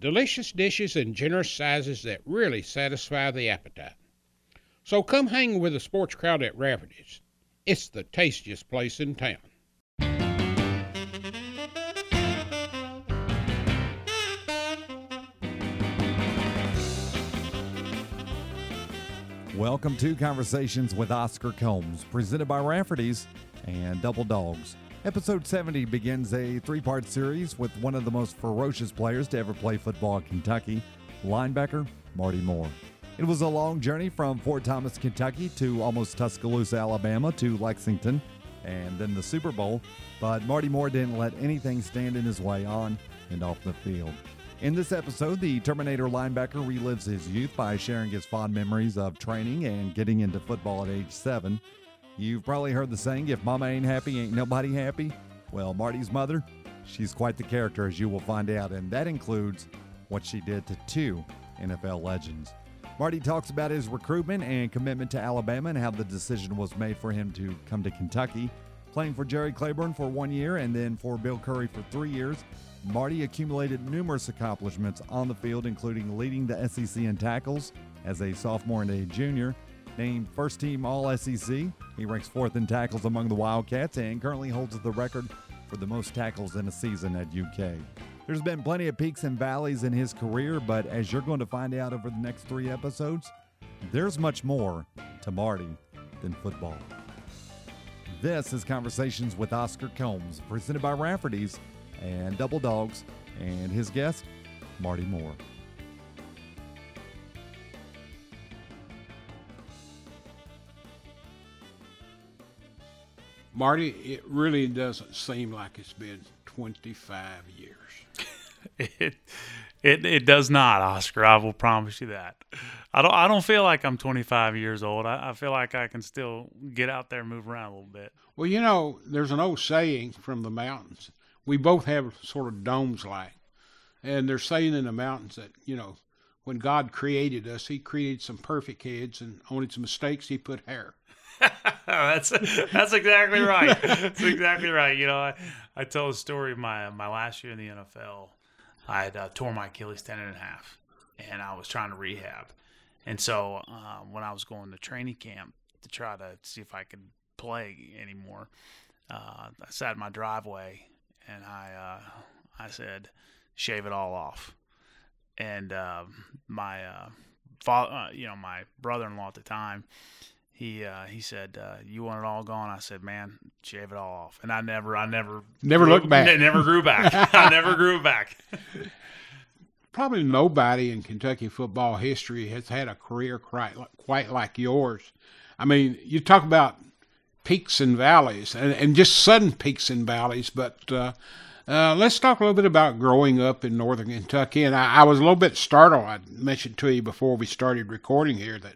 delicious dishes in generous sizes that really satisfy the appetite. So come hang with the sports crowd at Rafferty's. It's the tastiest place in town. Welcome to Conversations with Oscar Combs, presented by Rafferty's and Double Dogs. Episode 70 begins a three part series with one of the most ferocious players to ever play football in Kentucky, linebacker Marty Moore. It was a long journey from Fort Thomas, Kentucky to almost Tuscaloosa, Alabama to Lexington and then the Super Bowl, but Marty Moore didn't let anything stand in his way on and off the field. In this episode, the Terminator linebacker relives his youth by sharing his fond memories of training and getting into football at age seven. You've probably heard the saying, if mama ain't happy, ain't nobody happy. Well, Marty's mother, she's quite the character, as you will find out, and that includes what she did to two NFL legends. Marty talks about his recruitment and commitment to Alabama and how the decision was made for him to come to Kentucky. Playing for Jerry Claiborne for one year and then for Bill Curry for three years, Marty accumulated numerous accomplishments on the field, including leading the SEC in tackles as a sophomore and a junior. Named first team All SEC, he ranks fourth in tackles among the Wildcats and currently holds the record for the most tackles in a season at UK. There's been plenty of peaks and valleys in his career, but as you're going to find out over the next three episodes, there's much more to Marty than football. This is Conversations with Oscar Combs, presented by Rafferty's and Double Dogs, and his guest, Marty Moore. Marty, it really doesn't seem like it's been 25 years. it, it it does not, Oscar. I will promise you that. I don't I don't feel like I'm 25 years old. I, I feel like I can still get out there and move around a little bit. Well, you know, there's an old saying from the mountains. We both have sort of domes like, and they're saying in the mountains that you know, when God created us, He created some perfect heads, and on its mistakes, He put hair. that's that's exactly right. That's exactly right. You know, I, I tell a story my my last year in the NFL. I had uh, tore my Achilles tendon in half, and I was trying to rehab. And so uh, when I was going to training camp to try to see if I could play anymore, uh, I sat in my driveway and I uh, I said, "Shave it all off." And um, my uh, father, uh, you know, my brother-in-law at the time, he uh, he said, uh, "You want it all gone?" I said, "Man, shave it all off." And I never, I never, never grew, looked back. N- never grew back. I never grew back. Probably nobody in Kentucky football history has had a career quite quite like yours. I mean, you talk about peaks and valleys, and, and just sudden peaks and valleys. But uh, uh, let's talk a little bit about growing up in northern Kentucky. And I, I was a little bit startled. I mentioned to you before we started recording here that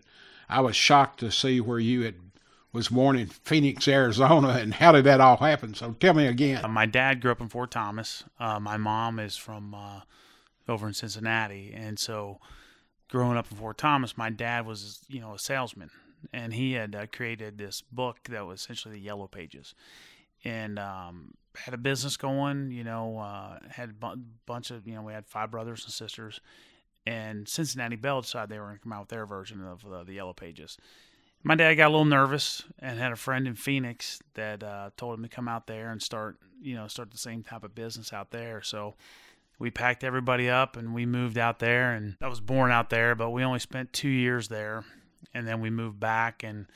I was shocked to see where you had was born in Phoenix, Arizona, and how did that all happen? So tell me again. Uh, my dad grew up in Fort Thomas. Uh, my mom is from uh, over in Cincinnati, and so growing up in Fort Thomas, my dad was you know a salesman, and he had uh, created this book that was essentially the Yellow Pages, and um, had a business going. You know, uh, had a bu- bunch of you know we had five brothers and sisters, and Cincinnati Bell decided they were going to come out with their version of uh, the Yellow Pages. My dad got a little nervous and had a friend in Phoenix that uh, told him to come out there and start, you know, start the same type of business out there. So we packed everybody up and we moved out there. And I was born out there, but we only spent two years there, and then we moved back and.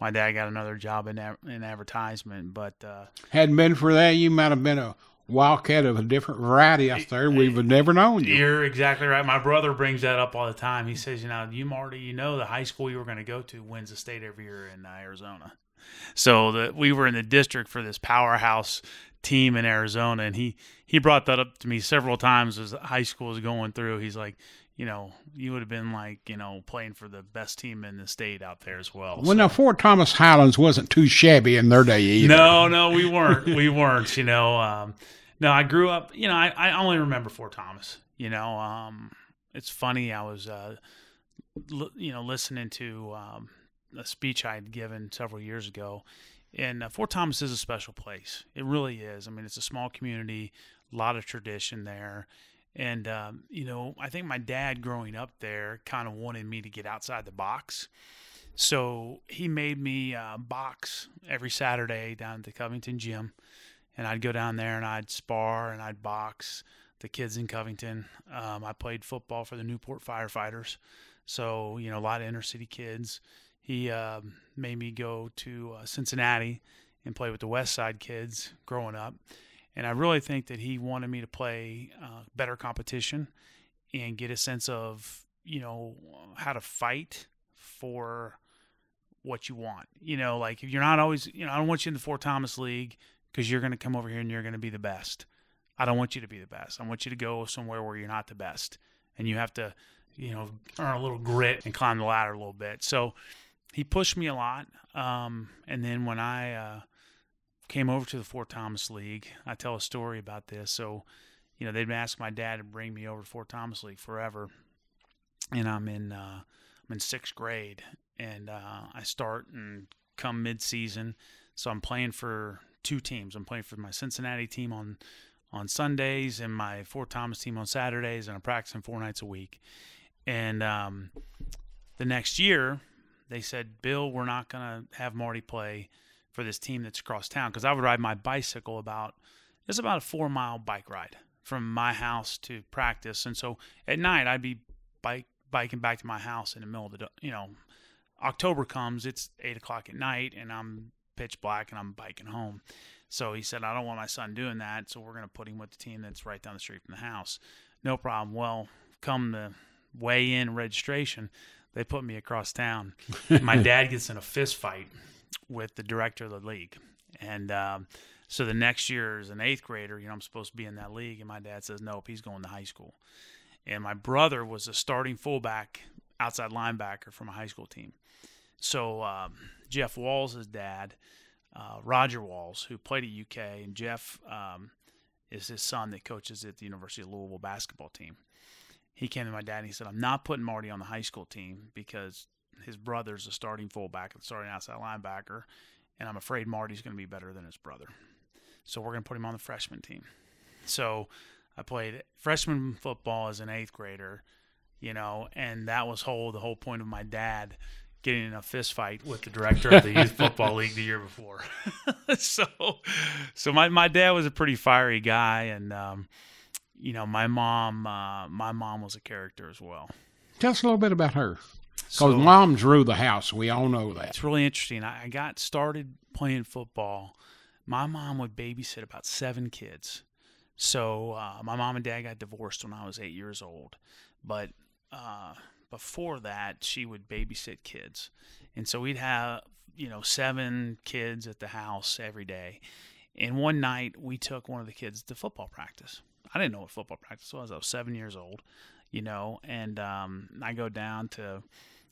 My dad got another job in in advertisement, but uh, hadn't been for that, you might have been a wildcat of a different variety out there. we've never known you. You're exactly right. My brother brings that up all the time. He says, you know, you Marty, you know, the high school you were going to go to wins the state every year in uh, Arizona. So that we were in the district for this powerhouse team in Arizona, and he he brought that up to me several times as high school was going through. He's like, you know, you would have been like, you know, playing for the best team in the state out there as well. Well, so. now Fort Thomas Highlands wasn't too shabby in their day either. No, no, we weren't. we weren't. You know, um, no, I grew up. You know, I, I only remember Fort Thomas. You know, um, it's funny. I was, uh, l- you know, listening to um, a speech I had given several years ago, and uh, Fort Thomas is a special place. It really is. I mean, it's a small community, a lot of tradition there and, um, you know, I think my dad growing up there kind of wanted me to get outside the box. So he made me uh, box every Saturday down at the Covington gym. And I'd go down there and I'd spar and I'd box the kids in Covington. Um, I played football for the Newport Firefighters. So, you know, a lot of inner city kids. He uh, made me go to uh, Cincinnati and play with the West Side kids growing up. And I really think that he wanted me to play uh, better competition and get a sense of, you know, how to fight for what you want. You know, like if you're not always, you know, I don't want you in the Fort Thomas League because you're going to come over here and you're going to be the best. I don't want you to be the best. I want you to go somewhere where you're not the best. And you have to, you know, earn a little grit and climb the ladder a little bit. So he pushed me a lot. Um, and then when I, uh, came over to the Fort Thomas League. I tell a story about this. So, you know, they'd asking my dad to bring me over to Fort Thomas League forever, and I'm in uh, I'm in sixth grade, and uh, I start and come mid-season, so I'm playing for two teams. I'm playing for my Cincinnati team on on Sundays and my Fort Thomas team on Saturdays, and I'm practicing four nights a week. And um, the next year, they said, Bill, we're not gonna have Marty play for this team that's across town because I would ride my bicycle about it's about a four mile bike ride from my house to practice, and so at night I'd be bike biking back to my house in the middle of the you know October comes it's eight o'clock at night and I'm pitch black and I'm biking home. So he said, I don't want my son doing that, so we're going to put him with the team that's right down the street from the house. No problem. Well, come the weigh in registration, they put me across town. my dad gets in a fist fight with the director of the league. And um, so the next year, as an eighth grader, you know, I'm supposed to be in that league. And my dad says, nope, he's going to high school. And my brother was a starting fullback, outside linebacker from a high school team. So um, Jeff Walz' dad, uh, Roger Walz, who played at UK, and Jeff um, is his son that coaches at the University of Louisville basketball team. He came to my dad and he said, I'm not putting Marty on the high school team because his brother's a starting fullback, a starting outside linebacker, and I'm afraid Marty's going to be better than his brother. So we're going to put him on the freshman team. So I played freshman football as an eighth grader, you know, and that was whole the whole point of my dad getting in a fist fight with the director of the youth football league the year before. so, so my my dad was a pretty fiery guy, and um, you know, my mom uh, my mom was a character as well. Tell us a little bit about her. Because so, mom drew the house. We all know that. It's really interesting. I got started playing football. My mom would babysit about seven kids. So uh, my mom and dad got divorced when I was eight years old. But uh, before that, she would babysit kids. And so we'd have, you know, seven kids at the house every day. And one night we took one of the kids to football practice. I didn't know what football practice was. I was seven years old, you know, and um, I go down to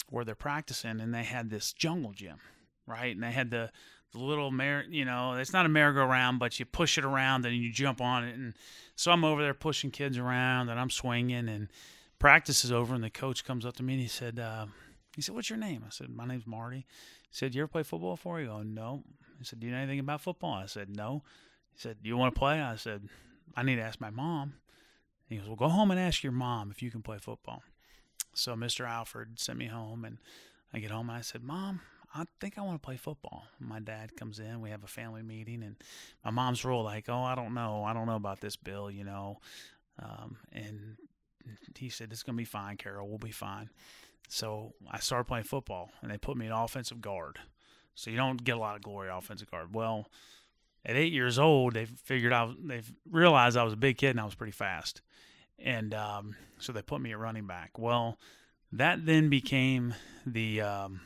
where they're practicing, and they had this jungle gym, right? And they had the the little mer, you know, it's not a merry-go-round, but you push it around and you jump on it. And so I'm over there pushing kids around, and I'm swinging, and practice is over, and the coach comes up to me and he said, uh, he said, "What's your name?" I said, "My name's Marty." He said, "You ever play football before?" He go, "No." He said, "Do you know anything about football?" I said, "No." He said, "Do you want to play?" I said, "I need to ask my mom." He goes, "Well, go home and ask your mom if you can play football." So Mr. Alfred sent me home, and I get home and I said, Mom, I think I want to play football. My dad comes in, we have a family meeting, and my mom's real like, Oh, I don't know. I don't know about this, Bill, you know. Um, and he said, It's going to be fine, Carol. We'll be fine. So I started playing football, and they put me in offensive guard. So you don't get a lot of glory offensive guard. Well, at eight years old, they figured out, they realized I was a big kid and I was pretty fast and um, so they put me at running back. Well, that then became the um,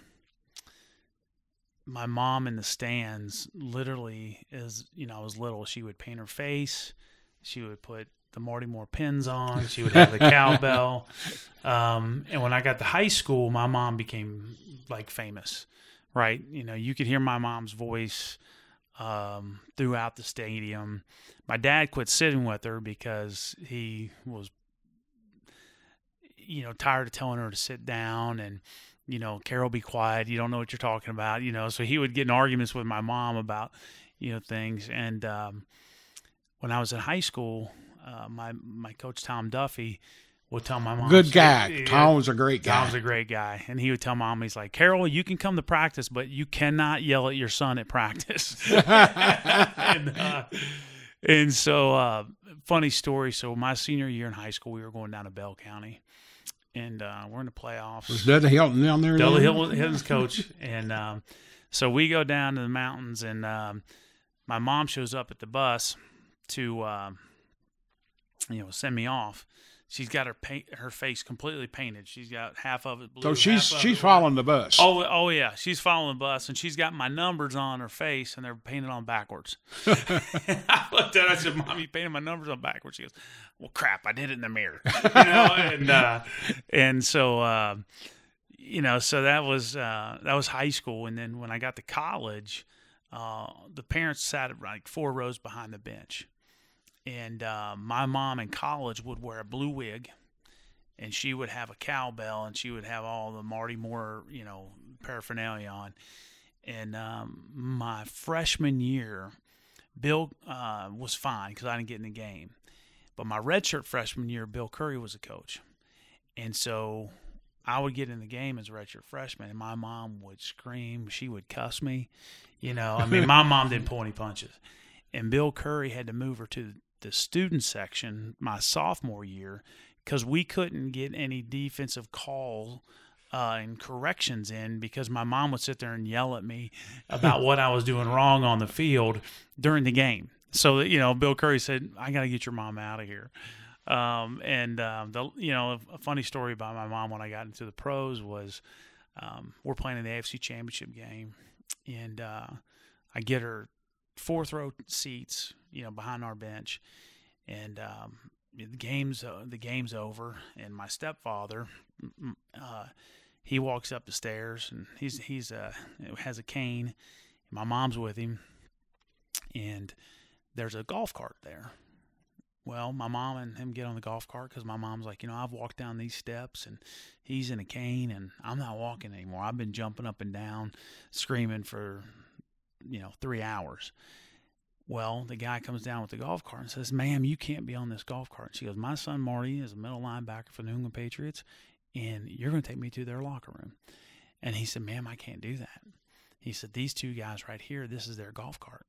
my mom in the stands, literally, as you know, I was little, she would paint her face. She would put the Marty Moore pins on. She would have the cowbell. Um, and when I got to high school, my mom became like famous, right? You know, you could hear my mom's voice um, throughout the stadium. My dad quit sitting with her because he was, you know, tired of telling her to sit down and, you know, Carol, be quiet. You don't know what you're talking about, you know. So he would get in arguments with my mom about, you know, things. And um, when I was in high school, uh, my my coach Tom Duffy would tell my mom. Good guy. Tom was a great guy. Tom's a great guy, and he would tell mom, he's like, Carol, you can come to practice, but you cannot yell at your son at practice. and, uh, and so, uh, funny story. So my senior year in high school, we were going down to Bell County, and uh, we're in the playoffs. Was Dudley Hilton down there? Dudley? Hilton, Hilton's coach, and um, so we go down to the mountains, and um, my mom shows up at the bus to, um, you know, send me off. She's got her paint, her face completely painted. She's got half of it blue. So she's she's following the bus. Oh, oh yeah, she's following the bus, and she's got my numbers on her face, and they're painted on backwards. I looked at, her, I said, "Mom, you painted my numbers on backwards." She goes, "Well, crap, I did it in the mirror," you know, and uh, and so uh, you know, so that was uh, that was high school, and then when I got to college, uh, the parents sat like four rows behind the bench, and uh, my mom in college would wear a blue wig and she would have a cowbell and she would have all the Marty Moore, you know, paraphernalia on. And um, my freshman year, Bill uh, was fine because I didn't get in the game. But my redshirt freshman year, Bill Curry was a coach. And so I would get in the game as a redshirt freshman, and my mom would scream. She would cuss me. You know, I mean, my mom didn't pull any punches. And Bill Curry had to move her to the student section my sophomore year because we couldn't get any defensive call uh, and corrections in because my mom would sit there and yell at me about what I was doing wrong on the field during the game. So you know, Bill Curry said, "I got to get your mom out of here." Um, and um, the you know, a funny story about my mom when I got into the pros was um, we're playing in the AFC Championship game, and uh, I get her fourth row seats, you know, behind our bench, and um, the game's uh, the game's over, and my stepfather, uh, he walks up the stairs, and he's he's uh, has a cane. My mom's with him, and there's a golf cart there. Well, my mom and him get on the golf cart because my mom's like, you know, I've walked down these steps, and he's in a cane, and I'm not walking anymore. I've been jumping up and down, screaming for, you know, three hours. Well, the guy comes down with the golf cart and says, Ma'am, you can't be on this golf cart. She goes, My son Marty is a middle linebacker for the New England Patriots, and you're going to take me to their locker room. And he said, Ma'am, I can't do that. He said, These two guys right here, this is their golf cart.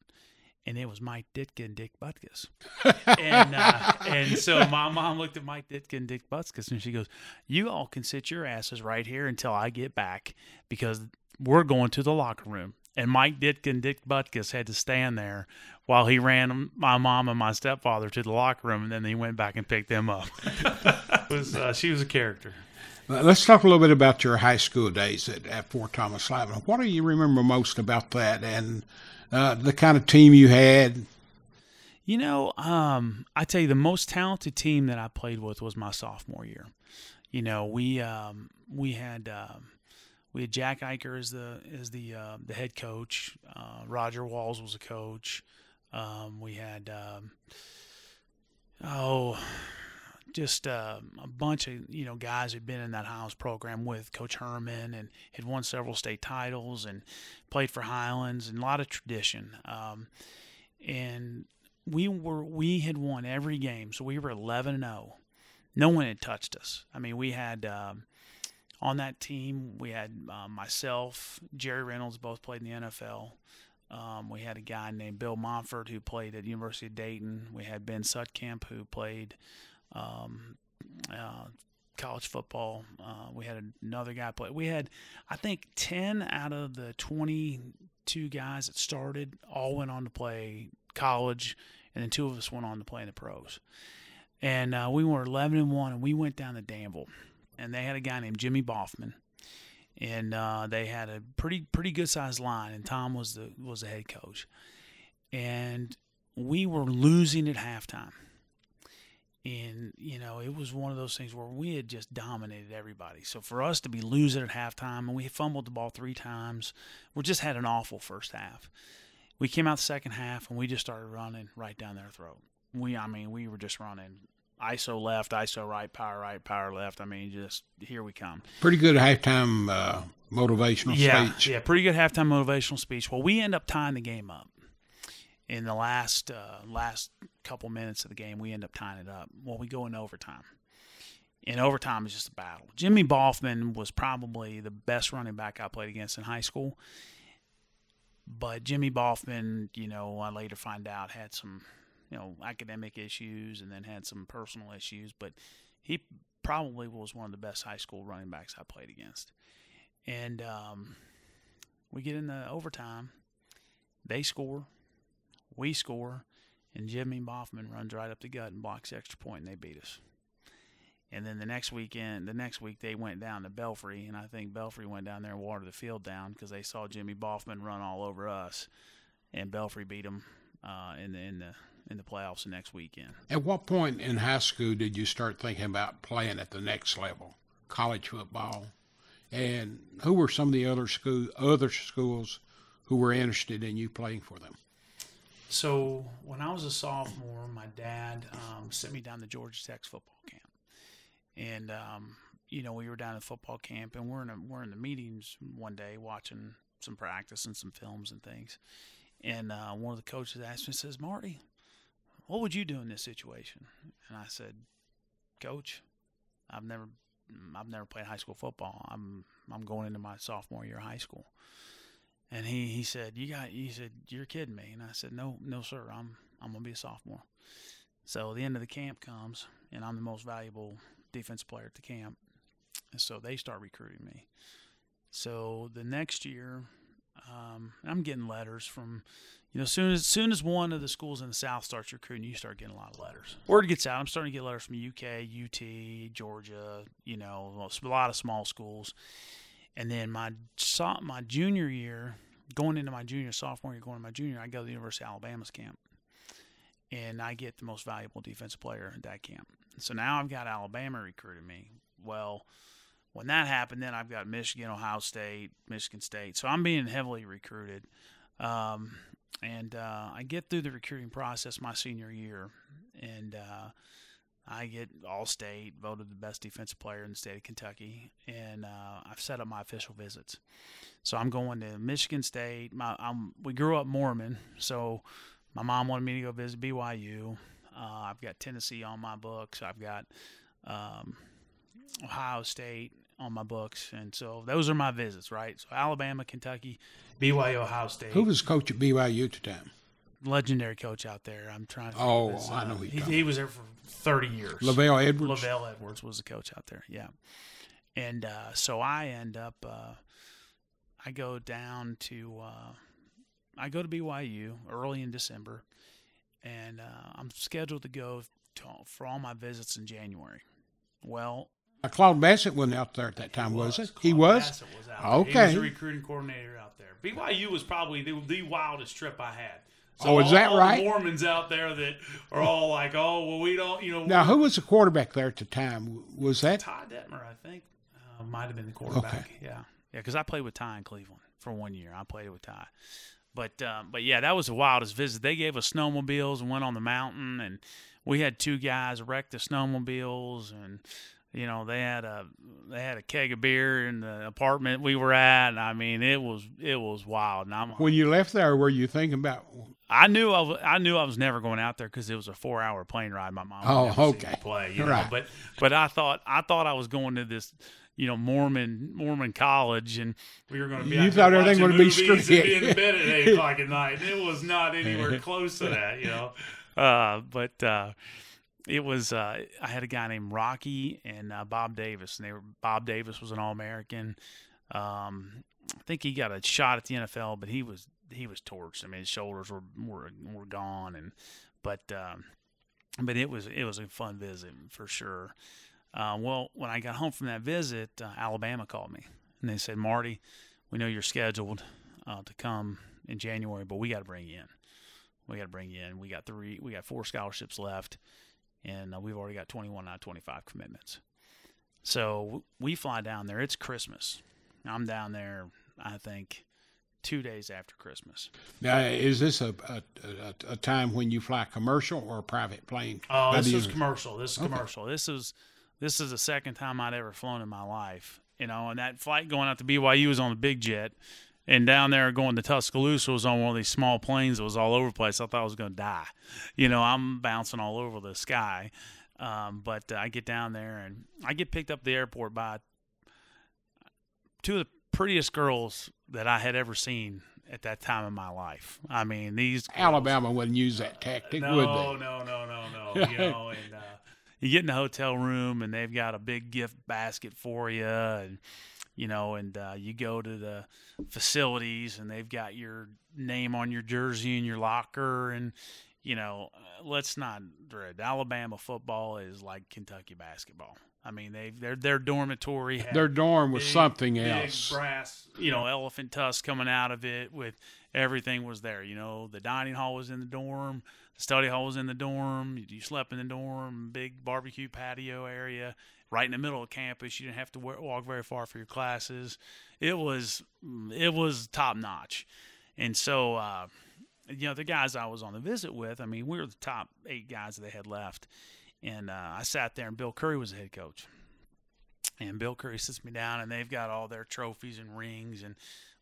And it was Mike Ditka and Dick Butkus. and uh, and so my mom looked at Mike Ditka and Dick Butkus and she goes, You all can sit your asses right here until I get back because we're going to the locker room and Mike Ditka and Dick Butkus had to stand there while he ran my mom and my stepfather to the locker room, and then he went back and picked them up. was, uh, she was a character. Let's talk a little bit about your high school days at, at Fort Thomas Slavin. What do you remember most about that, and uh, the kind of team you had? You know, um, I tell you, the most talented team that I played with was my sophomore year. You know, we um, we had. Um, we had Jack Eicher as the as the uh, the head coach. Uh, Roger Walz was a coach. Um, we had um, oh, just uh, a bunch of you know guys who'd been in that Highlands program with Coach Herman and had won several state titles and played for Highlands and a lot of tradition. Um, and we were we had won every game, so we were 11 and 0. No one had touched us. I mean, we had. Um, on that team, we had uh, myself, Jerry Reynolds, both played in the NFL. Um, we had a guy named Bill Montford who played at University of Dayton. We had Ben Sutcamp who played um, uh, college football. Uh, we had another guy play. We had, I think, ten out of the twenty-two guys that started all went on to play college, and then two of us went on to play in the pros. And uh, we were eleven and one, and we went down to Danville and they had a guy named Jimmy Boffman. And uh, they had a pretty pretty good sized line, and Tom was the was the head coach, and we were losing at halftime. And you know, it was one of those things where we had just dominated everybody. So for us to be losing at halftime, and we fumbled the ball three times, we just had an awful first half. We came out the second half, and we just started running right down their throat. We, I mean, we were just running ISO left, ISO right, power right, power left. I mean, just here we come. Pretty good halftime uh, motivational yeah, speech. Yeah, pretty good halftime motivational speech. Well, we end up tying the game up in the last uh, last couple minutes of the game. We end up tying it up. Well, we go in overtime. In overtime is just a battle. Jimmy Boffman was probably the best running back I played against in high school. But Jimmy Boffman, you know, I later find out had some you know academic issues and then had some personal issues, but he probably was one of the best high school running backs I played against. And um, we get in the overtime, they score, we score, and Jimmy Boffman runs right up the gut and blocks extra point, and they beat us. And then the next weekend, the next week they went down to Belfry, and I think Belfry went down there and watered the field down because they saw Jimmy Boffman run all over us, and Belfry beat them uh, in the in the in the playoffs the next weekend. At what point in high school did you start thinking about playing at the next level, college football? And who were some of the other school other schools who were interested in you playing for them? So when I was a sophomore, my dad um, sent me down to Georgia Tech's football camp, and um, you know we were down at the football camp, and we're in a, we're in the meetings one day watching some practice and some films and things, and uh, one of the coaches asked me, says, "Marty, what would you do in this situation?" And I said, "Coach, I've never I've never played high school football. I'm I'm going into my sophomore year of high school." And he, he said, "You got," he said, "You're kidding me." And I said, "No, no, sir. I'm I'm gonna be a sophomore." So the end of the camp comes, and I'm the most valuable defense player at the camp, and so they start recruiting me. So the next year, um, I'm getting letters from, you know, soon as soon as one of the schools in the South starts recruiting, you start getting a lot of letters. Word gets out. I'm starting to get letters from UK, UT, Georgia, you know, a lot of small schools. And then my my junior year, going into my junior sophomore year, going to my junior, I go to the University of Alabama's camp, and I get the most valuable defensive player at that camp. So now I've got Alabama recruiting me. Well, when that happened, then I've got Michigan, Ohio State, Michigan State. So I'm being heavily recruited. Um, and uh, I get through the recruiting process my senior year, and uh, I get all state, voted the best defensive player in the state of Kentucky, and uh, I've set up my official visits. So I'm going to Michigan State. My I'm, we grew up Mormon, so my mom wanted me to go visit BYU. Uh, I've got Tennessee on my books. I've got um, Ohio State on my books, and so those are my visits. Right, so Alabama, Kentucky, BYU, Ohio State. Who was coach at BYU at the time? legendary coach out there. I'm trying to. Oh, this, I know uh, he, he was there for 30 years. LaVell Edwards. LaVell Edwards was the coach out there. Yeah, and uh, so I end up. Uh, I go down to. Uh, I go to BYU early in December, and uh, I'm scheduled to go to, for all my visits in January. Well, Uh, Claude Bassett wasn't out there at that time, was, it? He Claude was. Bassett was out there. He was Okay. the recruiting coordinator out there. BYU was probably the, the wildest trip I had. Oh, is all- that all the right? Mormons out there that are all like, "Oh, well, we don't," you know. Now, who was the quarterback there at the time? Was that? Ty Detmer, I think, uh, might have been the quarterback. Okay. Yeah, yeah, because I played with Ty in Cleveland for one year. I played with Ty, but um, but yeah, that was the wildest visit. They gave us snowmobiles and went on the mountain, and we had two guys wreck the snowmobiles, and you know they had a they had a keg of beer in the apartment we were at. And I mean, it was it was wild. And I'm When you left there, were you thinking about? I knew I was, I knew I was never going out there because it was a four hour plane ride. My mom. Oh, never see me okay. Play, you know? Right. But but I thought I thought I was going to this, you know, Mormon Mormon college, and we were going to be. You thought everything would be movies and straight. be in bed at eight o'clock at night. And it was not anywhere close to that, you know. Uh, but uh, it was. Uh, I had a guy named Rocky and uh, Bob Davis, and they were Bob Davis was an All American. Um, I think he got a shot at the NFL, but he was he was torched. I mean, his shoulders were were, were gone, and but um, but it was it was a fun visit for sure. Uh, well, when I got home from that visit, uh, Alabama called me, and they said, Marty, we know you're scheduled uh, to come in January, but we got to bring you in. We got to bring you in. We got three, we got four scholarships left, and uh, we've already got 21 out of 25 commitments. So we fly down there. It's Christmas. I'm down there, I think, two days after Christmas. Now, is this a, a, a, a time when you fly commercial or a private plane? Oh, this is commercial. This is okay. commercial. This is this is the second time I'd ever flown in my life. You know, and that flight going out to BYU was on the big jet, and down there going to Tuscaloosa was on one of these small planes that was all over the place. I thought I was going to die. You know, I'm bouncing all over the sky. Um, but uh, I get down there and I get picked up at the airport by two of the prettiest girls that I had ever seen at that time in my life. I mean, these girls, Alabama wouldn't use that tactic, no, would they? No, no, no, no, no. you know, and uh, you get in the hotel room and they've got a big gift basket for you, and you know, and uh, you go to the facilities and they've got your name on your jersey and your locker, and you know, let's not dread. Alabama football is like Kentucky basketball. I mean, they their their dormitory their dorm was big, something big else. brass, you know, elephant tusk coming out of it with everything was there. You know, the dining hall was in the dorm, the study hall was in the dorm. You slept in the dorm, big barbecue patio area right in the middle of campus. You didn't have to walk very far for your classes. It was it was top notch, and so. Uh, you know, the guys I was on the visit with, I mean, we were the top eight guys that they had left. And uh, I sat there, and Bill Curry was the head coach. And Bill Curry sits me down, and they've got all their trophies and rings and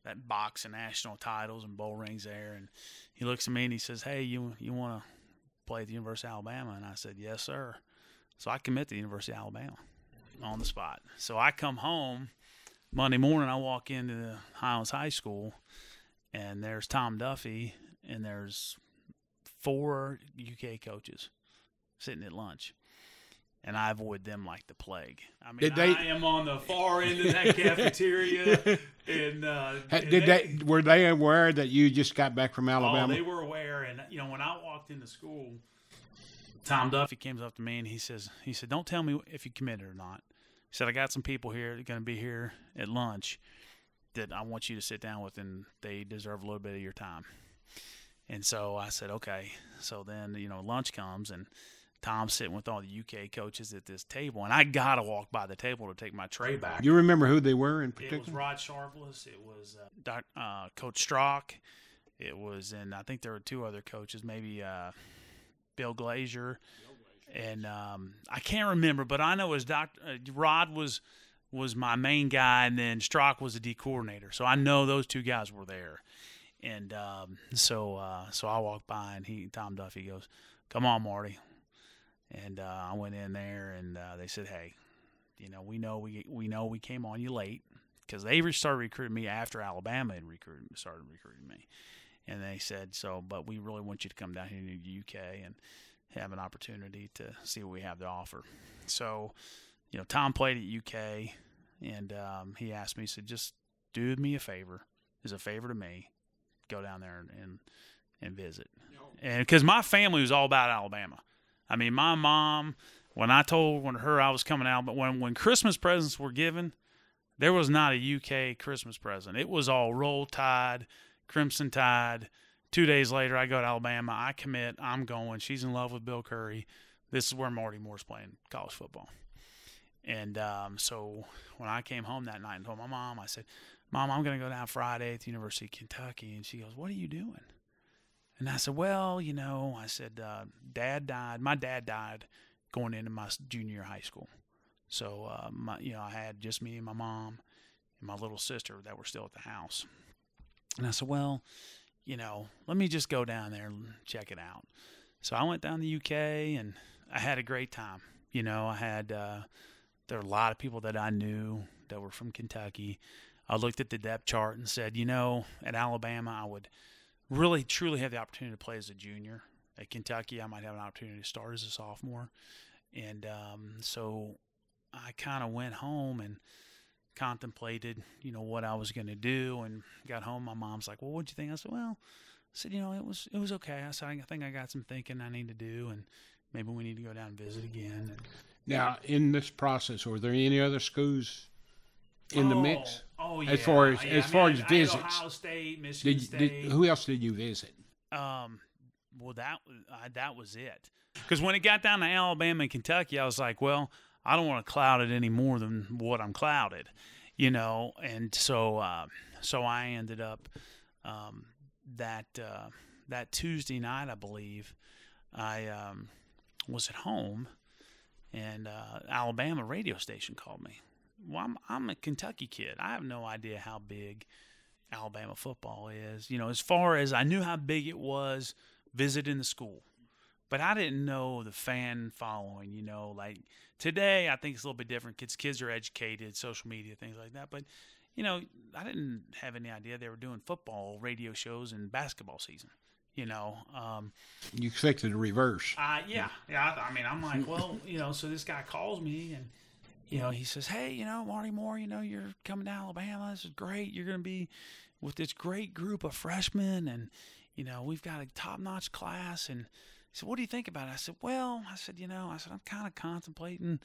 that box of national titles and bowl rings there. And he looks at me and he says, Hey, you, you want to play at the University of Alabama? And I said, Yes, sir. So I commit to the University of Alabama on the spot. So I come home Monday morning, I walk into the Highlands High School, and there's Tom Duffy and there's four UK coaches sitting at lunch. And I avoid them like the plague. I mean, did they, I am on the far end of that cafeteria. and, uh, did they, they, were they aware that you just got back from Alabama? Oh, they were aware. And you know, when I walked into school, Tom Duffy comes up to me and he says, he said, "Don't tell me if you committed or not." He said, "I got some people here that are going to be here at lunch that I want you to sit down with, and they deserve a little bit of your time." And so I said, okay. So then, you know, lunch comes and Tom's sitting with all the UK coaches at this table, and I gotta walk by the table to take my tray back. You remember who they were in particular? It was Rod Sharpless. It was uh, Doc, uh, Coach Strock. It was, and I think there were two other coaches, maybe uh, Bill Glazier, and um, I can't remember, but I know it was Doc. Uh, Rod was was my main guy, and then Strock was the D coordinator. So I know those two guys were there. And um, so uh, so I walked by and he Tom Duffy goes, "Come on, Marty." And uh, I went in there and uh, they said, "Hey, you know we know we we know we came on you late because they started recruiting me after Alabama had recruited started recruiting me." And they said, "So, but we really want you to come down here to the UK and have an opportunity to see what we have to offer." So, you know, Tom played at UK, and um, he asked me, he said, "Just do me a favor, is a favor to me." go down there and and, and visit. And because my family was all about Alabama. I mean, my mom, when I told when her I was coming out, but when when Christmas presents were given, there was not a UK Christmas present. It was all Roll Tide, Crimson Tide. Two days later, I go to Alabama. I commit. I'm going. She's in love with Bill Curry. This is where Marty Moore's playing college football. And um, so when I came home that night and told my mom, I said, Mom, I'm going to go down Friday at the University of Kentucky. And she goes, What are you doing? And I said, Well, you know, I said, uh, Dad died. My dad died going into my junior high school. So, uh, my, you know, I had just me and my mom and my little sister that were still at the house. And I said, Well, you know, let me just go down there and check it out. So I went down to the UK and I had a great time. You know, I had, uh, there were a lot of people that I knew that were from Kentucky. I looked at the depth chart and said, you know, at Alabama, I would really truly have the opportunity to play as a junior. At Kentucky, I might have an opportunity to start as a sophomore. And um, so I kind of went home and contemplated, you know, what I was going to do. And got home, my mom's like, "Well, what'd you think?" I said, "Well," I said, "You know, it was it was okay." I said, "I think I got some thinking I need to do, and maybe we need to go down and visit again." And, now, in this process, were there any other schools in oh, the mix? Oh yeah. As far as- yeah, as I far mean, as I, visits. Ohio State, Michigan Did, State. did, who else did you visit? Um, well, that uh, that was it. Because when it got down to Alabama and Kentucky, I was like, well, I don't want to cloud it any more than what I'm clouded, you know. And so, uh, so I ended up um, that uh, that Tuesday night, I believe, I um, was at home, and uh, Alabama radio station called me. Well, I'm I'm a Kentucky kid. I have no idea how big Alabama football is. You know, as far as I knew how big it was visiting the school, but I didn't know the fan following. You know, like today, I think it's a little bit different. Kids, kids are educated, social media, things like that. But you know, I didn't have any idea they were doing football radio shows and basketball season. You know, um, You expected the reverse. uh, yeah, yeah. I, I mean, I'm like, well, you know, so this guy calls me and, you know, he says, hey, you know, Marty Moore, you know, you're coming down to Alabama. This is great. You're going to be with this great group of freshmen, and you know, we've got a top-notch class. And said, what do you think about it? I said, well, I said, you know, I said, I'm kind of contemplating,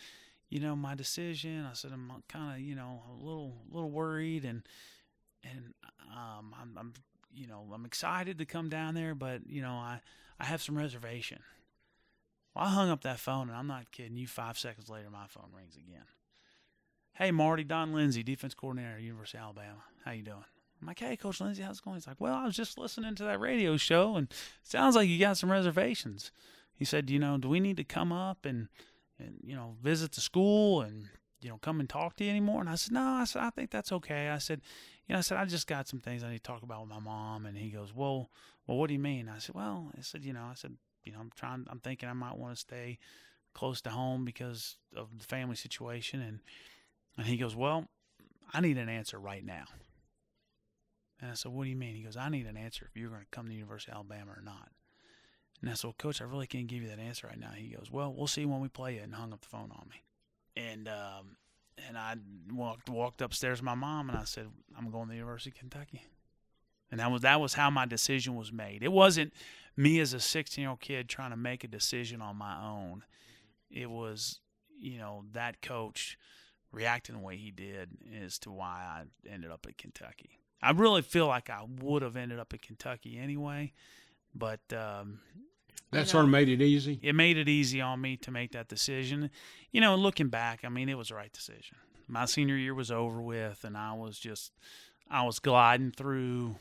you know, my decision. I said, I'm kind of, you know, a little, little worried, and and um, I'm, I'm you know, I'm excited to come down there, but you know, I I have some reservation. Well, I hung up that phone, and I'm not kidding you. Five seconds later, my phone rings again. Hey, Marty, Don Lindsey, defense coordinator at University of Alabama. How you doing? I'm like, hey, Coach Lindsey, how's it going? He's like, well, I was just listening to that radio show, and sounds like you got some reservations. He said, you know, do we need to come up and, and you know, visit the school and you know, come and talk to you anymore? And I said, no, I said, I think that's okay. I said, you know, I said, I just got some things I need to talk about with my mom. And he goes, well, well, what do you mean? I said, well, I said, you know, I said, you know, I'm trying, I'm thinking I might want to stay close to home because of the family situation. And, and he goes, well, I need an answer right now. And I said, what do you mean? He goes, I need an answer if you're going to come to the University of Alabama or not. And I said, well, coach, I really can't give you that answer right now. He goes, well, we'll see when we play it and hung up the phone on me. And, um, and I walked walked upstairs to my mom and I said, I'm going to the University of Kentucky. And that was that was how my decision was made. It wasn't me as a 16 year old kid trying to make a decision on my own. It was, you know, that coach reacting the way he did as to why I ended up at Kentucky. I really feel like I would have ended up in Kentucky anyway, but um, That sort of made it easy. it made it easy on me to make that decision. You know, looking back, I mean, it was the right decision. My senior year was over with, and I was just, I was gliding through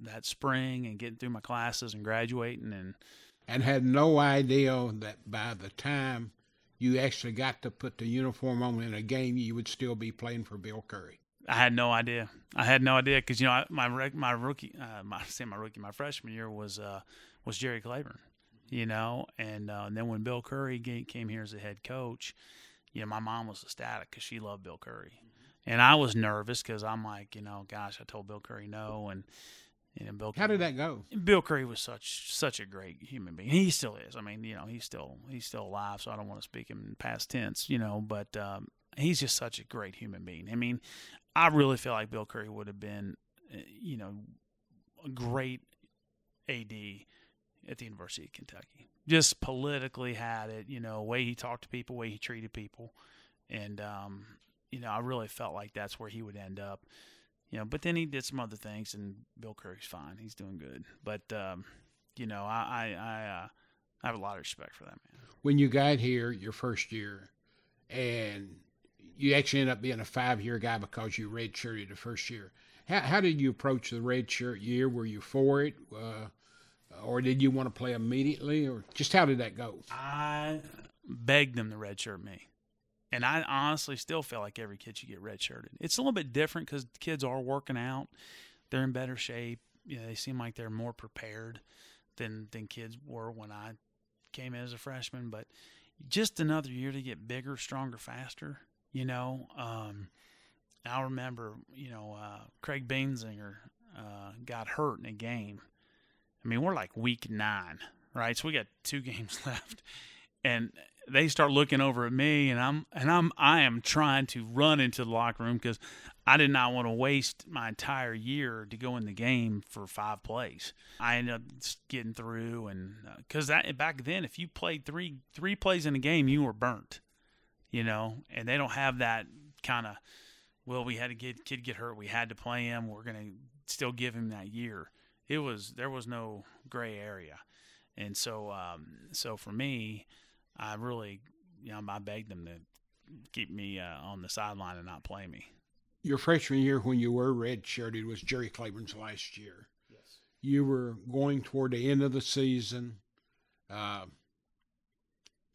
that spring and getting through my classes and graduating, and and had no idea that by the time you actually got to put the uniform on in a game, you would still be playing for Bill Curry. I had no idea. I had no idea because you know I, my my rookie, uh, my say my rookie, my freshman year was uh, was Jerry Claiborne, you know, and, uh, and then when Bill Curry came here as a head coach, you know, my mom was ecstatic because she loved Bill Curry, and I was nervous because I'm like, you know, gosh, I told Bill Curry no, and you know, Bill. How did that go? Bill Curry was such such a great human being. He still is. I mean, you know, he's still he's still alive, so I don't want to speak him in past tense, you know, but um, he's just such a great human being. I mean, I really feel like Bill Curry would have been, uh, you know, a great AD at the University of Kentucky. Just politically had it, you know, way he talked to people, way he treated people, and um, you know, I really felt like that's where he would end up. You know, but then he did some other things, and Bill Curry's fine. He's doing good. But um, you know, I I I, uh, I have a lot of respect for that man. When you got here your first year, and you actually end up being a five-year guy because you redshirted the first year. How, how did you approach the redshirt year? Were you for it, uh, or did you want to play immediately, or just how did that go? I begged them to redshirt me. And I honestly still feel like every kid should get redshirted. It's a little bit different because kids are working out. They're in better shape. You know, they seem like they're more prepared than than kids were when I came in as a freshman. But just another year to get bigger, stronger, faster. You know, um, I remember, you know, uh, Craig Bainzinger uh, got hurt in a game. I mean, we're like week nine, right? So we got two games left, and they start looking over at me, and I'm and I'm I am trying to run into the locker room because I did not want to waste my entire year to go in the game for five plays. I ended up getting through, and because that back then, if you played three three plays in a game, you were burnt, you know, and they don't have that kind of well, we had to get kid get hurt. We had to play him. We're gonna still give him that year. It was there was no gray area, and so um, so for me, I really you know I begged them to keep me uh, on the sideline and not play me. Your freshman year, when you were redshirted, was Jerry Claiborne's last year. Yes. You were going toward the end of the season. Uh,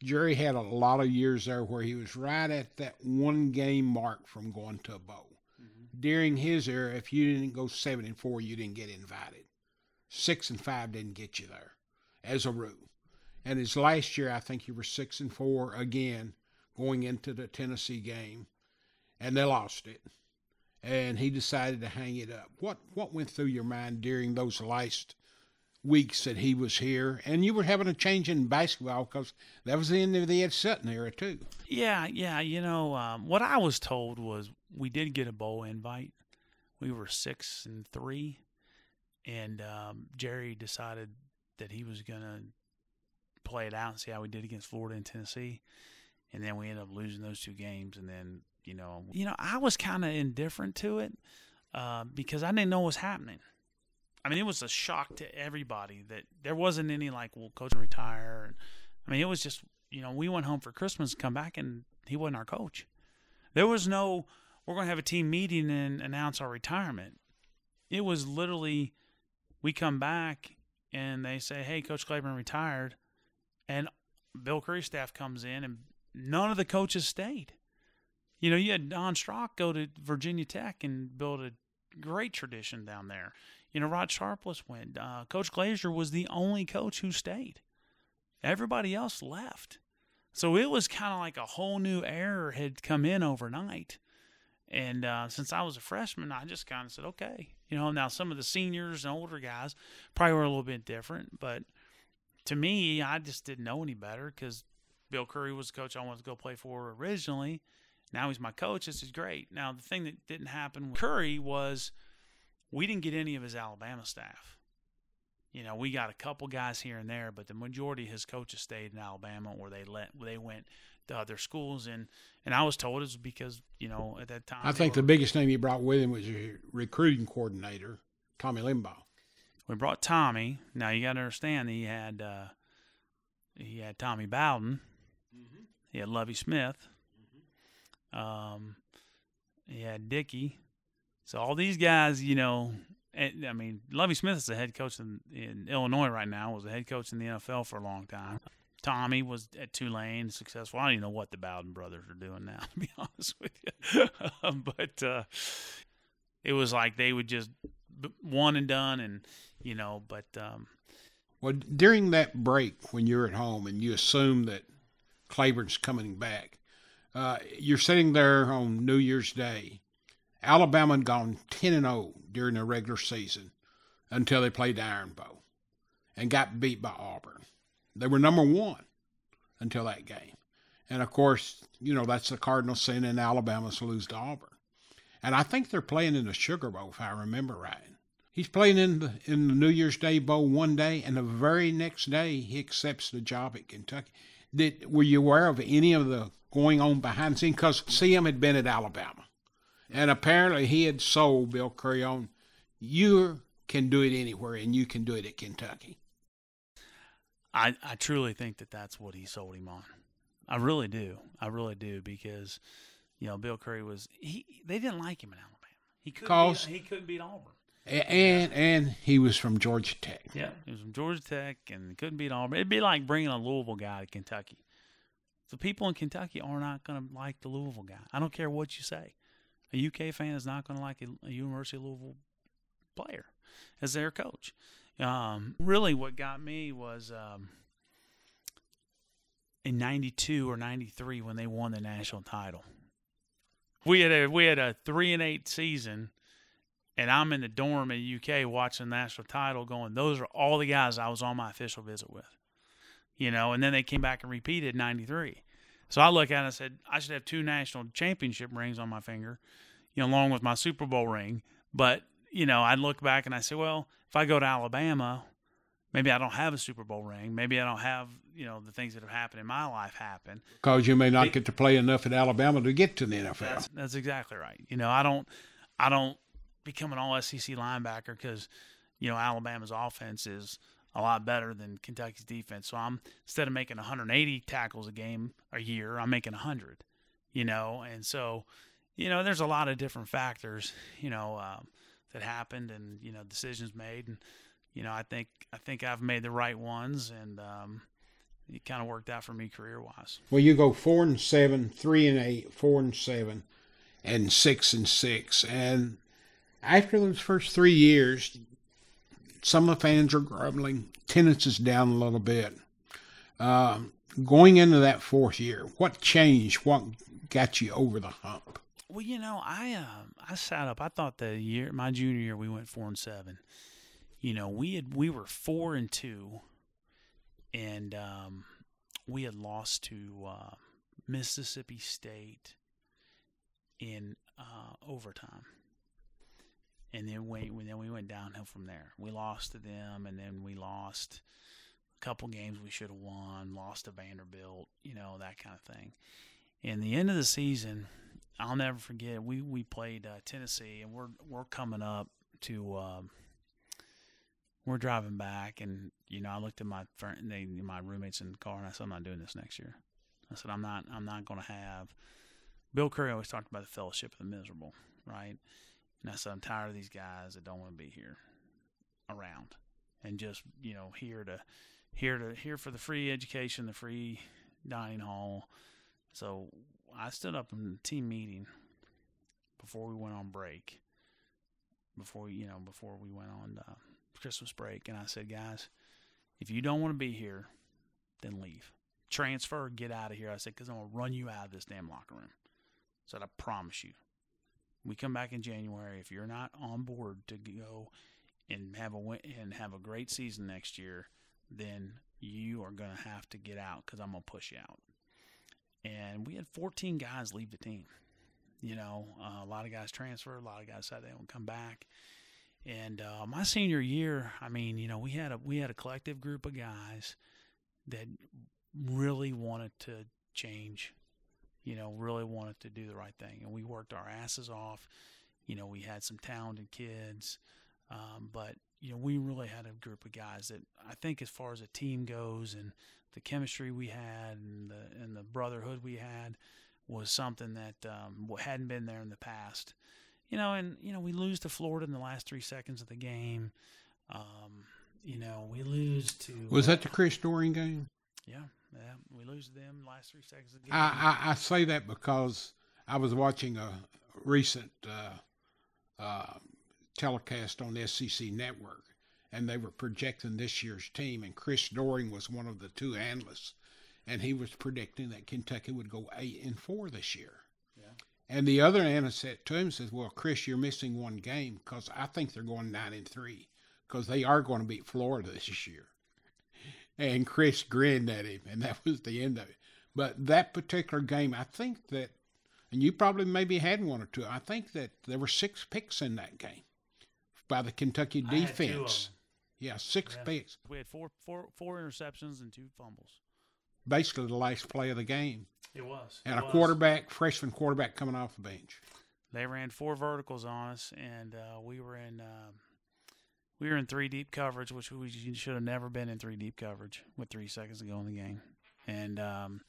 Jerry had a lot of years there where he was right at that one game mark from going to a bowl. Mm-hmm. During his era, if you didn't go seven and four, you didn't get invited. Six and five didn't get you there, as a rule. And his last year, I think you were six and four again, going into the Tennessee game, and they lost it. And he decided to hang it up. What what went through your mind during those last weeks that he was here, and you were having a change in basketball because that was the end of the Ed Sutton era too. Yeah, yeah. You know, um, what I was told was we did get a bowl invite. We were six and three, and um, Jerry decided that he was gonna play it out and see how we did against Florida and Tennessee, and then we ended up losing those two games, and then you know, you know, I was kind of indifferent to it uh, because I didn't know what was happening. I mean, it was a shock to everybody that there wasn't any like, well, coach retire. And I mean, it was just, you know, we went home for Christmas, come back, and he wasn't our coach. There was no, we're going to have a team meeting and announce our retirement. It was literally, we come back and they say, hey, Coach Claiborne retired. And Bill Curry staff comes in and none of the coaches stayed. You know, you had Don Strock go to Virginia Tech and build a great tradition down there. You know, Rod Sharpless went. Uh, coach Glazier was the only coach who stayed. Everybody else left. So it was kind of like a whole new era had come in overnight. And uh, since I was a freshman, I just kind of said, okay. You know, now some of the seniors and older guys probably were a little bit different. But to me, I just didn't know any better because Bill Curry was the coach I wanted to go play for originally. Now he's my coach. This is great. Now, the thing that didn't happen with Curry was – we didn't get any of his Alabama staff. You know, we got a couple guys here and there, but the majority of his coaches stayed in Alabama, or they let they went to other schools. And and I was told it was because you know at that time. I think were, the biggest name he brought with him was your recruiting coordinator, Tommy Limbaugh. We brought Tommy. Now you got to understand he had uh, he had Tommy Bowden, mm-hmm. he had Lovie Smith, mm-hmm. um, he had Dickey, so all these guys, you know, I mean, Lovie Smith is the head coach in, in Illinois right now. Was a head coach in the NFL for a long time. Tommy was at Tulane, successful. I don't even know what the Bowden brothers are doing now, to be honest with you. but uh, it was like they would just one and done, and you know. But um, well, during that break when you're at home and you assume that Claiborne's coming back, uh, you're sitting there on New Year's Day Alabama had gone 10 and 0 during the regular season until they played the Iron Bowl and got beat by Auburn. They were number one until that game. And of course, you know, that's the cardinal sin in Alabama's lose to Auburn. And I think they're playing in the Sugar Bowl, if I remember right. He's playing in the, in the New Year's Day Bowl one day, and the very next day he accepts the job at Kentucky. Did, were you aware of any of the going on behind the scenes? Because CM had been at Alabama. And apparently he had sold Bill Curry on you can do it anywhere and you can do it at Kentucky. I, I truly think that that's what he sold him on. I really do. I really do because, you know, Bill Curry was he. They didn't like him in Alabama. He couldn't. Beat, he couldn't beat Auburn. And and he was from Georgia Tech. Yeah, he was from Georgia Tech and couldn't beat Auburn. It'd be like bringing a Louisville guy to Kentucky. The people in Kentucky are not going to like the Louisville guy. I don't care what you say a UK fan is not going to like a, a, University of Louisville player as their coach. Um, really, what got me was um, in '92 or '93 when they won the national title. We had a we had a three and eight season, and I'm in the dorm in UK watching the national title, going, "Those are all the guys I was on my official visit with." You know, and then they came back and repeated '93. So I look at it and I said, I should have two national championship rings on my finger, you know, along with my Super Bowl ring. But, you know, I look back and I say, well, if I go to Alabama, maybe I don't have a Super Bowl ring. Maybe I don't have you know the things that have happened in my life happen. Because you may not get to play enough at Alabama to get to the NFL. That's, that's exactly right. You know, I don't, I don't become an All SEC linebacker because you know Alabama's offense is a lot better than Kentucky's defense. So I'm instead of making 180 tackles a game a year, I'm making 100. You know, and so you know, there's a lot of different factors. You know. Um, that happened and you know decisions made and you know, I think I think I've made the right ones, and um, it kind of worked out for me career wise. Well, you go four and seven, three and eight, four and seven, and six and six, and after those first three years, some of the fans are grumbling. Attendance is down a little bit. Uh, going into that fourth year, what changed? What got you over the hump? Well, you know, I uh, I sat up. I thought the year my junior year we went four and seven you know, we had we were four and two, and um, we had lost to uh, Mississippi State in uh, overtime, and then we then we went downhill from there. We lost to them, and then we lost a couple games we should have won. Lost to Vanderbilt, you know that kind of thing. And the end of the season, I'll never forget. We we played uh, Tennessee, and we're we're coming up to. Um, we're driving back, and you know, I looked at my friend, they, my roommates in the car, and I said, "I'm not doing this next year." I said, "I'm not. I'm not going to have." Bill Curry always talked about the fellowship of the miserable, right? And I said, "I'm tired of these guys that don't want to be here, around, and just you know, here to, here to, here for the free education, the free dining hall." So I stood up in the team meeting before we went on break. Before you know, before we went on. Uh, Christmas break, and I said, guys, if you don't want to be here, then leave. Transfer, get out of here. I said, because I'm to run you out of this damn locker room. Said, I promise you. We come back in January. If you're not on board to go and have a win- and have a great season next year, then you are to have to get out because I'm to push you out. And we had 14 guys leave the team. You know, uh, a lot of guys transfer, a lot of guys said they won't come back. And uh, my senior year, I mean, you know, we had a we had a collective group of guys that really wanted to change, you know, really wanted to do the right thing, and we worked our asses off. You know, we had some talented kids, um, but you know, we really had a group of guys that I think, as far as a team goes, and the chemistry we had, and the and the brotherhood we had, was something that um, hadn't been there in the past you know, and you know we lose to Florida in the last three seconds of the game. Um, you know, we lose to. Was that the Chris Doering game? Yeah, yeah, we lose to them last three seconds of the game. I, I, I say that because I was watching a recent uh, uh, telecast on the SEC network, and they were projecting this year's team, and Chris Doering was one of the two analysts, and he was predicting that Kentucky would go eight and four this year. And the other analyst said to him, says, "Well, Chris, you're missing one game because I think they're going nine and three because they are going to beat Florida this year." And Chris grinned at him, and that was the end of it. But that particular game, I think that, and you probably maybe had one or two. I think that there were six picks in that game by the Kentucky defense. Yeah, six yeah. picks. We had four, four, four interceptions and two fumbles. Basically, the last play of the game. It was. And it a was. quarterback, freshman quarterback coming off the bench. They ran four verticals on us, and uh, we were in um, we were in three deep coverage, which we should have never been in three deep coverage with three seconds to go in the game. And um,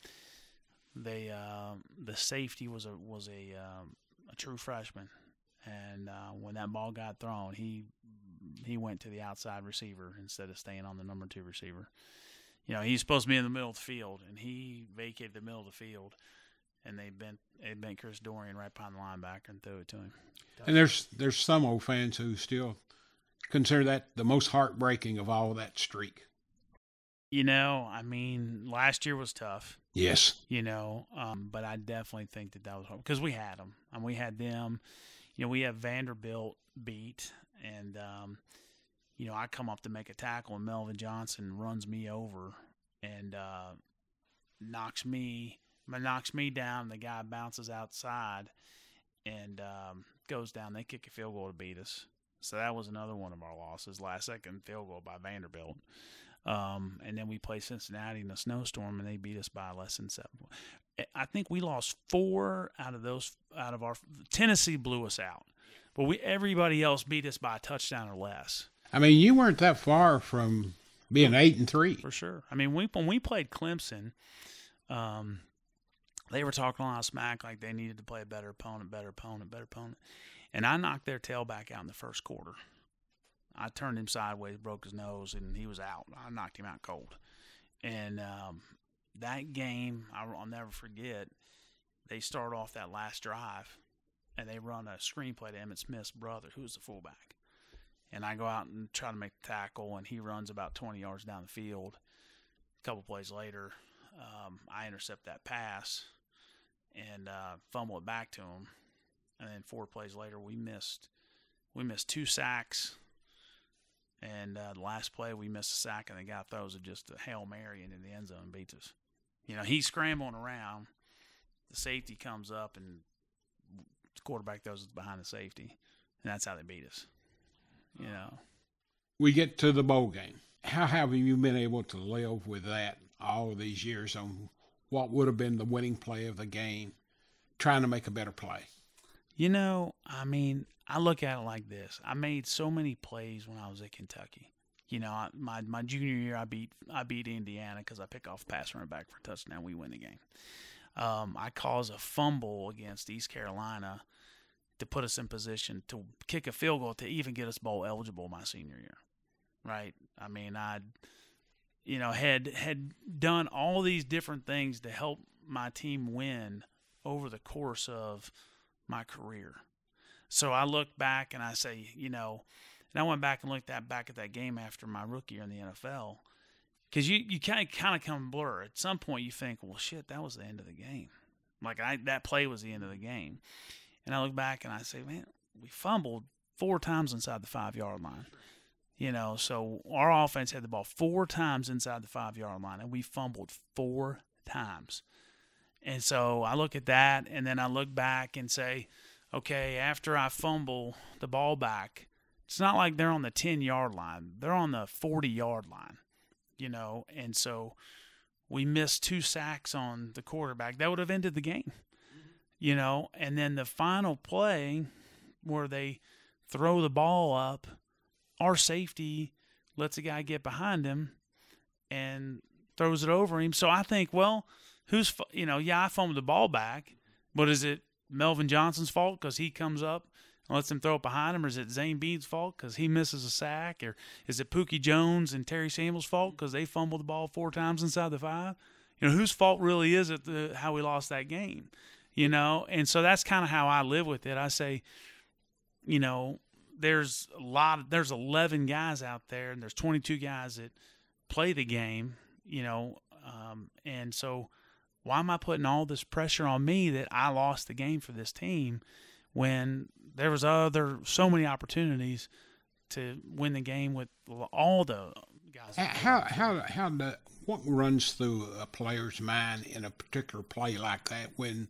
they uh, the safety was a was a um, a true freshman, and uh, when that ball got thrown, he he went to the outside receiver instead of staying on the number two receiver you know, he's supposed to be in the middle of the field, and he vacated the middle of the field, and they bent they bent Chris Doering right behind the linebacker and threw it to him. And there's there's some old fans who still consider that the most heartbreaking of all that streak. You know, I mean, last year was tough. Yes. You know, um, but I definitely think that that was because we had them, and we had them. You know, we have Vanderbilt beat, and um, you know, I come up to make a tackle and Melvin Johnson runs me over and uh, knocks me knocks me down. The guy bounces outside and um, goes down. They kick a field goal to beat us. So that was another one of our losses. Last second field goal by Vanderbilt. Um, and then we play Cincinnati in a snowstorm, and they beat us by less than seven. I think we lost four out of those. Out of our Tennessee blew us out, but we everybody else beat us by a touchdown or less. I mean, you weren't that far from being eight and three for sure. I mean, we, when we played Clemson, um, they were talking a lot of smack, like they needed to play a better opponent, better opponent, better opponent, and I knocked their tailback out in the first quarter. I turned him sideways, broke his nose, and he was out. I knocked him out cold. And um, that game, I'll never forget. They start off that last drive, and they run a screenplay to Emmitt Smith's brother, who's the fullback. And I go out and try to make the tackle, and he runs about 20 yards down the field. A couple plays later, um, I intercept that pass and uh, fumble it back to him. And then four plays later, we missed we missed two sacks and uh, the last play, we missed a sack, and the guy throws it just a hail mary into the end zone and beats us. You know, he's scrambling around. The safety comes up, and quarterback throws it behind the safety, and that's how they beat us. You know. We get to the bowl game. How have you been able to live with that all of these years on what would have been the winning play of the game, trying to make a better play? You know, I mean, I look at it like this: I made so many plays when I was at Kentucky. You know, my my junior year, I beat I beat Indiana because I pick off pass running back for a touchdown. We win the game. Um, I cause a fumble against East Carolina to put us in position to kick a field goal to even get us bowl eligible my senior year. Right? I mean, I, you know, had had done all these different things to help my team win over the course of my career. So I look back and I say, you know, and I went back and looked at back at that game after my rookie year in the NFL, because you you kind of kind of come blur. At some point, you think, well, shit, that was the end of the game. Like I that play was the end of the game, and I look back and I say, man, we fumbled four times inside the five yard line. You know, so our offense had the ball four times inside the five yard line, and we fumbled four times. And so I look at that, and then I look back and say, okay, after I fumble the ball back, it's not like they're on the 10 yard line, they're on the 40 yard line, you know, and so we missed two sacks on the quarterback. That would have ended the game, you know, and then the final play where they throw the ball up, our safety lets a guy get behind him and throws it over him. So I think, well, who's, you know, yeah, I fumbled the ball back, but is it Melvin Johnson's fault because he comes up and lets them throw it behind him, or is it Zane Beehn's fault because he misses a sack, or is it Pookie Jones and Terry Samuel's fault because they fumbled the ball four times inside the five? You know, whose fault really is it the, how we lost that game? You know, and so that's kind of how I live with it. I say, you know, there's a lot. Of, there's 11 guys out there, and there's 22 guys that play the game. You know, um, and so why am I putting all this pressure on me that I lost the game for this team when there was other so many opportunities to win the game with all the guys? How how how the, what runs through a player's mind in a particular play like that when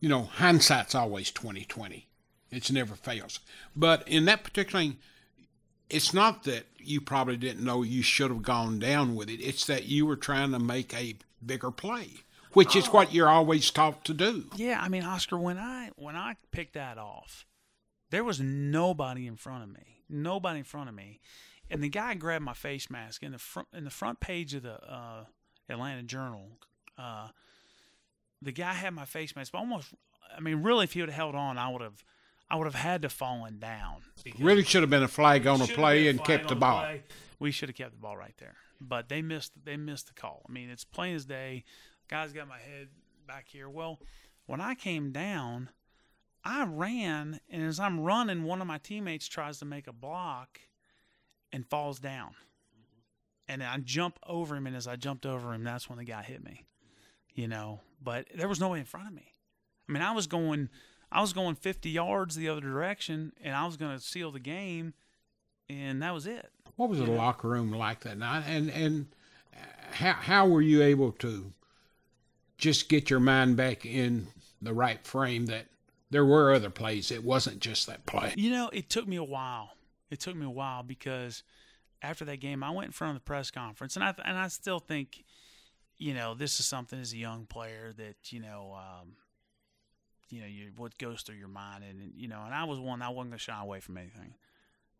you know hindsight's always twenty twenty. It's never fails. But in that particular thing, it's not that you probably didn't know you should have gone down with it. It's that you were trying to make a bigger play which is oh. what you're always taught to do. Yeah, I mean, Oscar, when I when I picked that off, there was nobody in front of me, nobody in front of me, and the guy grabbed my face mask in the front in the front page of the uh, Atlanta Journal. Uh, the guy had my face mask, but almost. I mean, really, if he would have held on, I would have. I would have had to fallen down. Really should have been a flag on a play and kept the ball. Play. We should have kept the ball right there, but they missed. They missed the call. I mean, it's plain as day. Guys got my head back here. Well, when I came down, I ran, and as I'm running, one of my teammates tries to make a block and falls down. And I jump over him, and as I jumped over him, that's when the guy hit me. You know, but there was no way in front of me. I mean, I was going, I was going 50 yards the other direction, and I was going to seal the game, and that was it. What was the locker room like that night? And and how how were you able to just get your mind back in the right frame that there were other plays. It wasn't just that play. You know, it took me a while. It took me a while because after that game, I went in front of the press conference, and I and I still think, you know, this is something as a young player that you know, um, you know, you what goes through your mind, and, you know, and I was one I wasn't gonna shy away from anything.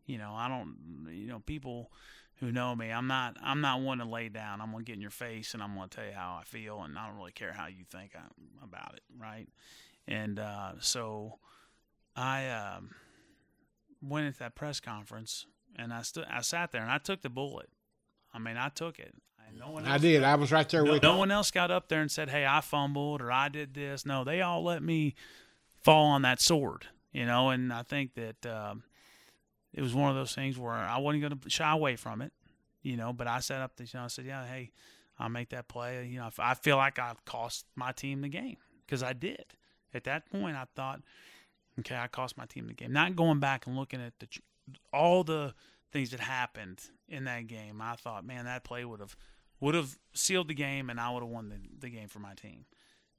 You know, I don't, you know, people who know me, I'm not, I'm not one to lay down. I'm gonna get in your face and I'm gonna tell you how I feel, and I don't really care how you think I, about it, right? And uh, so, I um, went at that press conference and I stood, I sat there and I took the bullet. I mean, I took it. No one I did. I was right there no, with no you. one else got up there and said, "Hey, I fumbled or I did this." No, they all let me fall on that sword, you know. And I think that um, it was one of those things where I wasn't going to shy away from it, you know. But I set up the, you know, I said, "Yeah, hey, I'll make that play." You know, if I feel like I cost my team the game because I did. At that point, I thought, "Okay, I cost my team the game." Not going back and looking at the all the things that happened in that game. I thought, man, that play would have would have sealed the game, and I would have won the, the game for my team.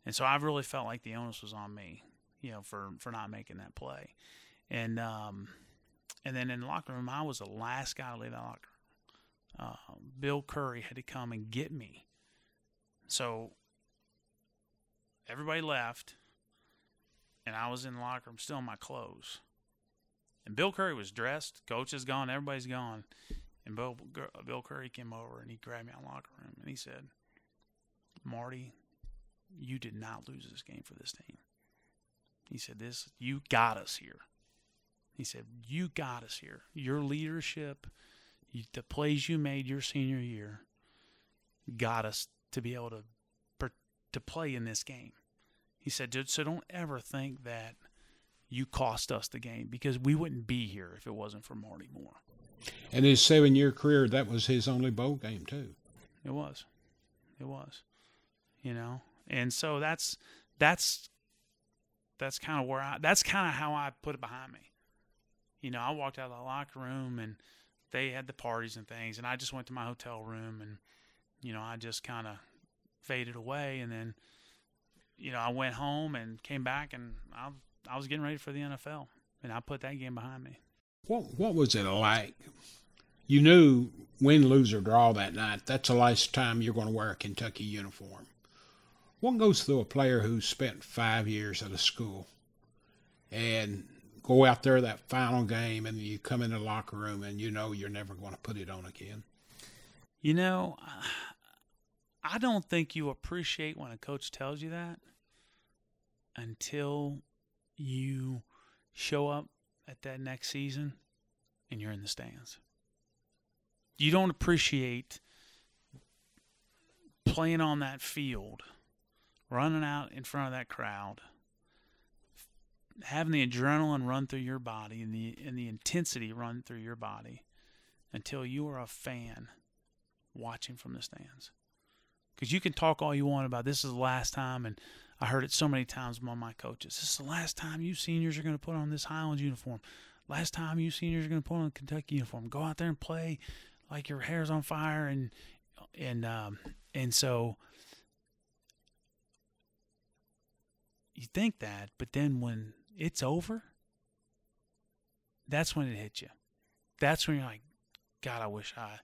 And so I really felt like the onus was on me, you know, for for not making that play. And um, and then in the locker room, I was the last guy to leave that locker room. Uh, Bill Curry had to come and get me. So everybody left, and I was in the locker room still in my clothes. And Bill Curry was dressed. Coach is gone. Everybody's gone. And Bill, Bill Curry came over and he grabbed me out of the locker room and he said, Marty, you did not lose this game for this team. He said, This you got us here. He said, You got us here. Your leadership, you, the plays you made your senior year got us to be able to to play in this game. He said, so don't ever think that you cost us the game because we wouldn't be here if it wasn't for Marty Moore. And his seven year career, that was his only bowl game, too. It was. It was. You know? And so that's that's that's kind of where I that's kind of how I put it behind me. You know, I walked out of the locker room and they had the parties and things and I just went to my hotel room and you know, I just kind of faded away and then you know, I went home and came back and I I was getting ready for the NFL, and I put that game behind me. What What was it like? You knew win, lose, or draw that night. That's the last time you're going to wear a Kentucky uniform. What goes through a player who's spent five years at a school and go out there that final game, and you come in the locker room and you know you're never going to put it on again? You know, I don't think you appreciate when a coach tells you that until you show up at that next season and you're in the stands. You don't appreciate playing on that field, running out in front of that crowd, having the adrenaline run through your body and the and the intensity run through your body until you are a fan watching from the stands. Because you can talk all you want about this is the last time and I heard it so many times among my coaches. This is the last time you seniors are going to put on this Highlands uniform. Last time you seniors are going to put on a Kentucky uniform. Go out there and play like your hair's on fire, and and um, and so you think that, but then when it's over, that's when it hits you. That's when you're like, God, I wish I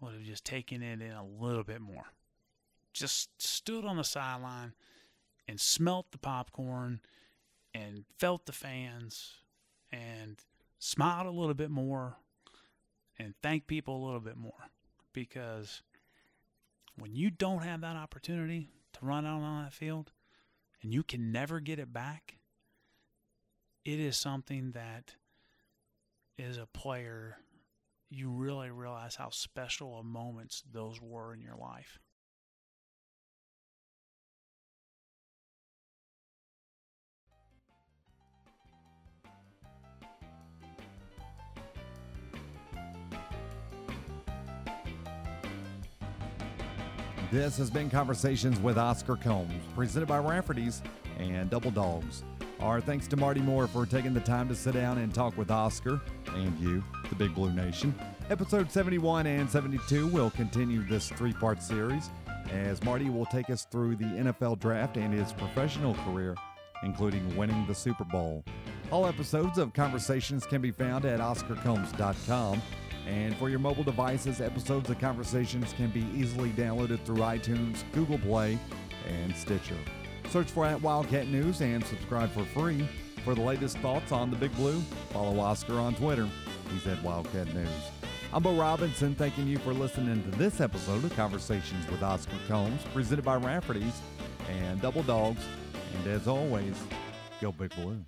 would have just taken it in a little bit more. Just stood on the sideline and smelt the popcorn and felt the fans and smiled a little bit more and thanked people a little bit more because when you don't have that opportunity to run out on that field and you can never get it back, it is something that is a player you really realize how special of moments those were in your life. This has been Conversations with Oscar Combs, presented by Rafferty's and Double Dogs. Our thanks to Marty Moore for taking the time to sit down and talk with Oscar and you, the Big Blue Nation. Episode 71 and 72 will continue this three part series as Marty will take us through the NFL draft and his professional career, including winning the Super Bowl. All episodes of Conversations can be found at OscarCombs.com. And for your mobile devices, episodes of Conversations can be easily downloaded through iTunes, Google Play, and Stitcher. Search for at Wildcat News and subscribe for free. For the latest thoughts on the Big Blue, follow Oscar on Twitter. He's at Wildcat News. I'm Bo Robinson, thanking you for listening to this episode of Conversations with Oscar Combs, presented by Rafferty's and Double Dogs. And as always, go Big Blue.